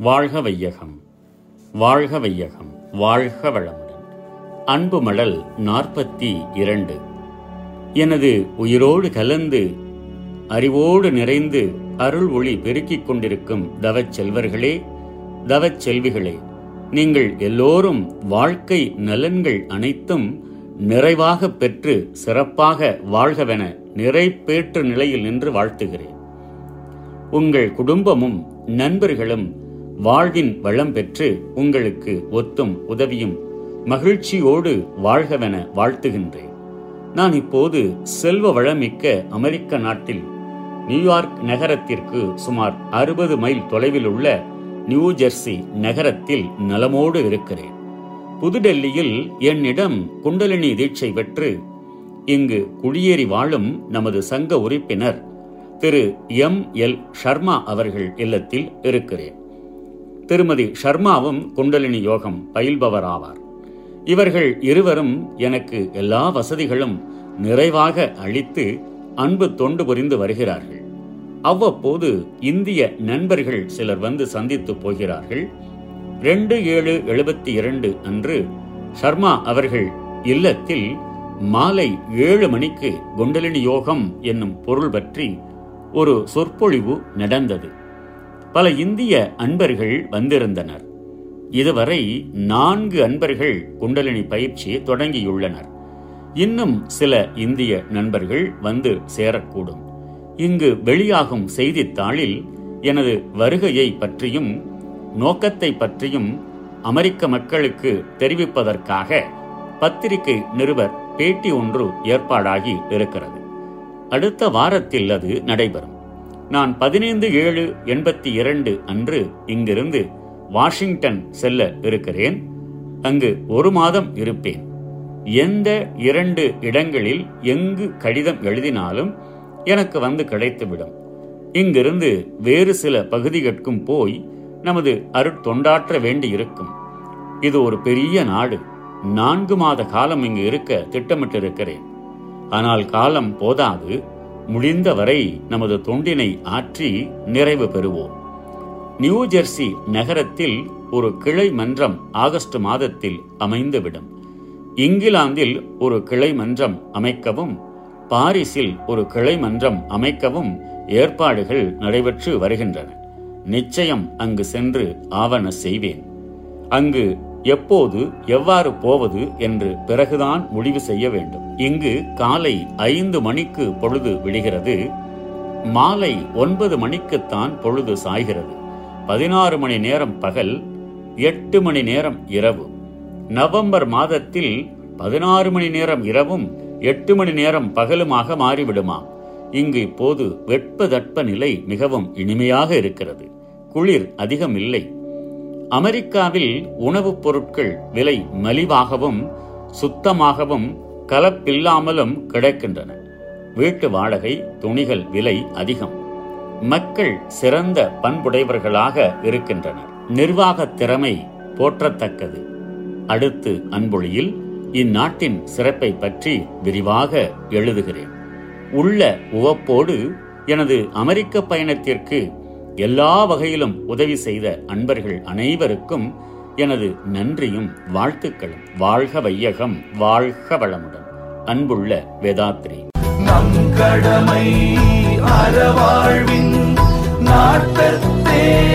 வாழ்க வையகம். வாழ்க வையகம். வாழ்க வளமுடன். அன்பு மடல் நாற்பத்தி இரண்டு எனது உயிரோடு கலந்து அறிவோடு நிறைந்து அருள் ஒளி பெருக்கிக் கொண்டிருக்கும் தவச் செல்வர்களே தவச் செல்விகளே நீங்கள் எல்லோரும் வாழ்க்கை நலன்கள் அனைத்தும் நிறைவாக பெற்று சிறப்பாக வாழ்கவென நிறைப்பேற்று நிலையில் நின்று வாழ்த்துகிறேன். உங்கள் குடும்பமும் நண்பர்களும் வாழ்வின் வளம் பெற்று உங்களுக்கு ஒத்தும் உதவியும் மகிழ்ச்சியோடு வாழ்கவென வாழ்த்துகின்றேன். நான் இப்போது செல்வ வளமிக்க அமெரிக்க நாட்டில் நியூயார்க் நகரத்திற்கு சுமார் அறுபது மைல் தொலைவில் உள்ள நியூ ஜெர்சி நகரத்தில் நலமோடு இருக்கிறேன். புதுடெல்லியில் என்னிடம் குண்டலினி தீட்சை பெற்று இங்கு குடியேறி வாழும் நமது சங்க உறுப்பினர் திரு எம் எல் ஷர்மா அவர்கள் இல்லத்தில் இருக்கிறேன். திருமதி ஷர்மாவும் குண்டலினி யோகம் பயில்பவராவார். இவர்கள் இருவரும் எனக்கு எல்லா வசதிகளும் நிறைவாக அளித்து அன்பு தொண்டு புரிந்து வருகிறார்கள். அவ்வப்போது இந்திய நண்பர்கள் சிலர் வந்து சந்தித்து போகிறார்கள். ரெண்டு ஏழு எழுபத்தி இரண்டு அன்று ஷர்மா அவர்கள் இல்லத்தில் மாலை ஏழு மணிக்கு குண்டலினி யோகம் என்னும் பொருள் பற்றி ஒரு சொற்பொழிவு நடந்தது. பல இந்திய அன்பர்கள் வந்திருந்தனர். இதுவரை நான்கு அன்பர்கள் குண்டலினி பயிற்சியை தொடங்கியுள்ளனர். இன்னும் சில இந்திய நண்பர்கள் வந்து சேரக்கூடும். இங்கு வெளியாகும் செய்தித்தாளில் எனது வருகையை பற்றியும் நோக்கத்தை பற்றியும் அமெரிக்க மக்களுக்கு தெரிவிப்பதற்காக பத்திரிகை நிருபர் பேட்டி ஒன்று ஏற்பாடாகி இருக்கிறது. அடுத்த வாரத்தில் அது நடைபெறும். நான் பதினைந்து ஏழு எண்பத்தி இரண்டு அன்று இங்கிருந்து வாஷிங்டன் செல்ல இருக்கிறேன். அங்கு ஒரு மாதம் இருப்பேன். எந்த இரண்டு இடங்களில் எங்கு கடிதம் எழுதினாலும் எனக்கு வந்து கிடைத்துவிடும். இங்கிருந்து வேறு சில பகுதிகளுக்கும் போய் நமது அருட்தொண்டாற்ற வேண்டியிருக்கும். இது ஒரு பெரிய நாடு. நான்கு மாத காலம் இங்கு இருக்க திட்டமிட்டிருக்கிறேன். ஆனால் காலம் போதாது. முடிந்தவரை நமது தொண்டினை ஆற்றி நிறைவு பெறுவோம். நியூ ஜெர்சி நகரத்தில் ஒரு கிளை மன்றம் ஆகஸ்ட் மாதத்தில் அமைந்துவிடும். இங்கிலாந்தில் ஒரு கிளை மன்றம் அமைக்கவும் பாரிஸில் ஒரு கிளை மன்றம் அமைக்கவும் ஏற்பாடுகள் நடைபெற்று வருகின்றன. நிச்சயம் அங்கு சென்று ஆவண செய்வேன். அங்கு எப்போது எவ்வாறு போவது என்று பிறகுதான் முடிவு செய்ய வேண்டும். இங்கு காலை ஐந்து மணிக்கு பொழுது விடுகிறது. மாலை ஒன்பது மணிக்குத்தான் பொழுது சாய்கிறது. பதினாறு மணி நேரம் பகல் எட்டு மணி நேரம் இரவு. நவம்பர் மாதத்தில் பதினாறு மணி நேரம் இரவும் எட்டு மணி நேரம் பகலுமாக மாறிவிடுமா? இங்கு இப்போது வெப்பதட்ப நிலை மிகவும் இனிமையாக இருக்கிறது. குளிர் அதிகம் இல்லை. அமெரிக்காவில் உணவுப் பொருட்கள் விலை மலிவாகவும் சுத்தமாகவும் கலப்பில்லாமலும் கிடைக்கின்றன. வீட்டு வாடகை துணிகள் விலை அதிகம். மக்கள் சிறந்த பண்புடையவர்களாக இருக்கின்றனர். நிர்வாக திறமை போற்றத்தக்கது. அடுத்து அன்பொழியில் இந்நாட்டின் சிறப்பை பற்றி விரிவாக எழுதுகிறேன். உள்ள உவப்போடு எனது அமெரிக்க பயணத்திற்கு எல்லா வகையிலும் உதவி செய்த அன்பர்கள் அனைவருக்கும் எனது நன்றியும் வாழ்த்துக்களும். வாழ்க வையகம் வாழ்க வளமுடன். அன்புள்ள வேதாத்ரி. நம் கடமை அறவாழ்வின் நாட்டத்தே